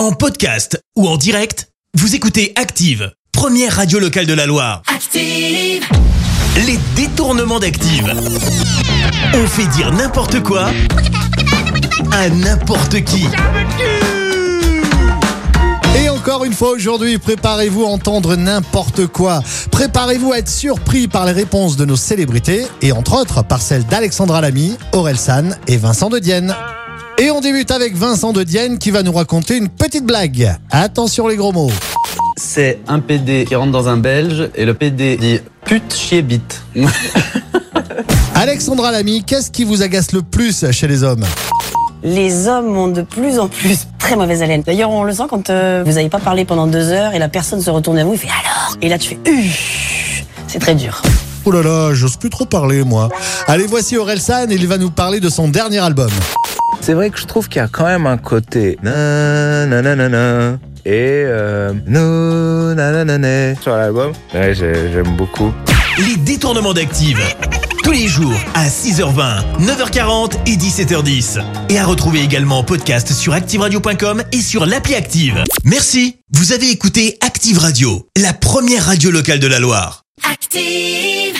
En podcast ou en direct, vous écoutez Active, première radio locale de la Loire. Active, Les détournements d'Active. On fait dire n'importe quoi à n'importe qui. Et encore une fois aujourd'hui, préparez-vous à entendre n'importe quoi. Préparez-vous à être surpris par les réponses de nos célébrités et entre autres par celles d'Alexandra Lamy, Aurel San et Vincent de Dienne. Et on débute avec Vincent de Dienne qui va nous raconter une petite blague. Attention les gros mots. C'est un PD qui rentre dans un belge et le PD dit pute chier bite. Alexandra Lamy, qu'est-ce qui vous agace le plus chez les hommes? Les hommes ont de plus en plus très mauvaise haleine. D'ailleurs, on le sent quand euh, vous n'avez pas parlé pendant deux heures et la personne se retourne à vous, il fait alors? Et là, tu fais Uff C'est très dur. Oh là là, j'ose plus trop parler moi. Allez, voici Aurel San et il va nous parler de son dernier album. C'est vrai que je trouve qu'il y a quand même un côté na na na na na et euh, no na na na na sur l'album. Ouais, j'ai- j'aime beaucoup. Les détournements d'Active. Tous les jours à 6h20, 9h40 et 17h10. Et à retrouver également en podcast sur ActiveRadio.com et sur l'appli Active. Merci. Vous avez écouté Active Radio, la première radio locale de la Loire. active.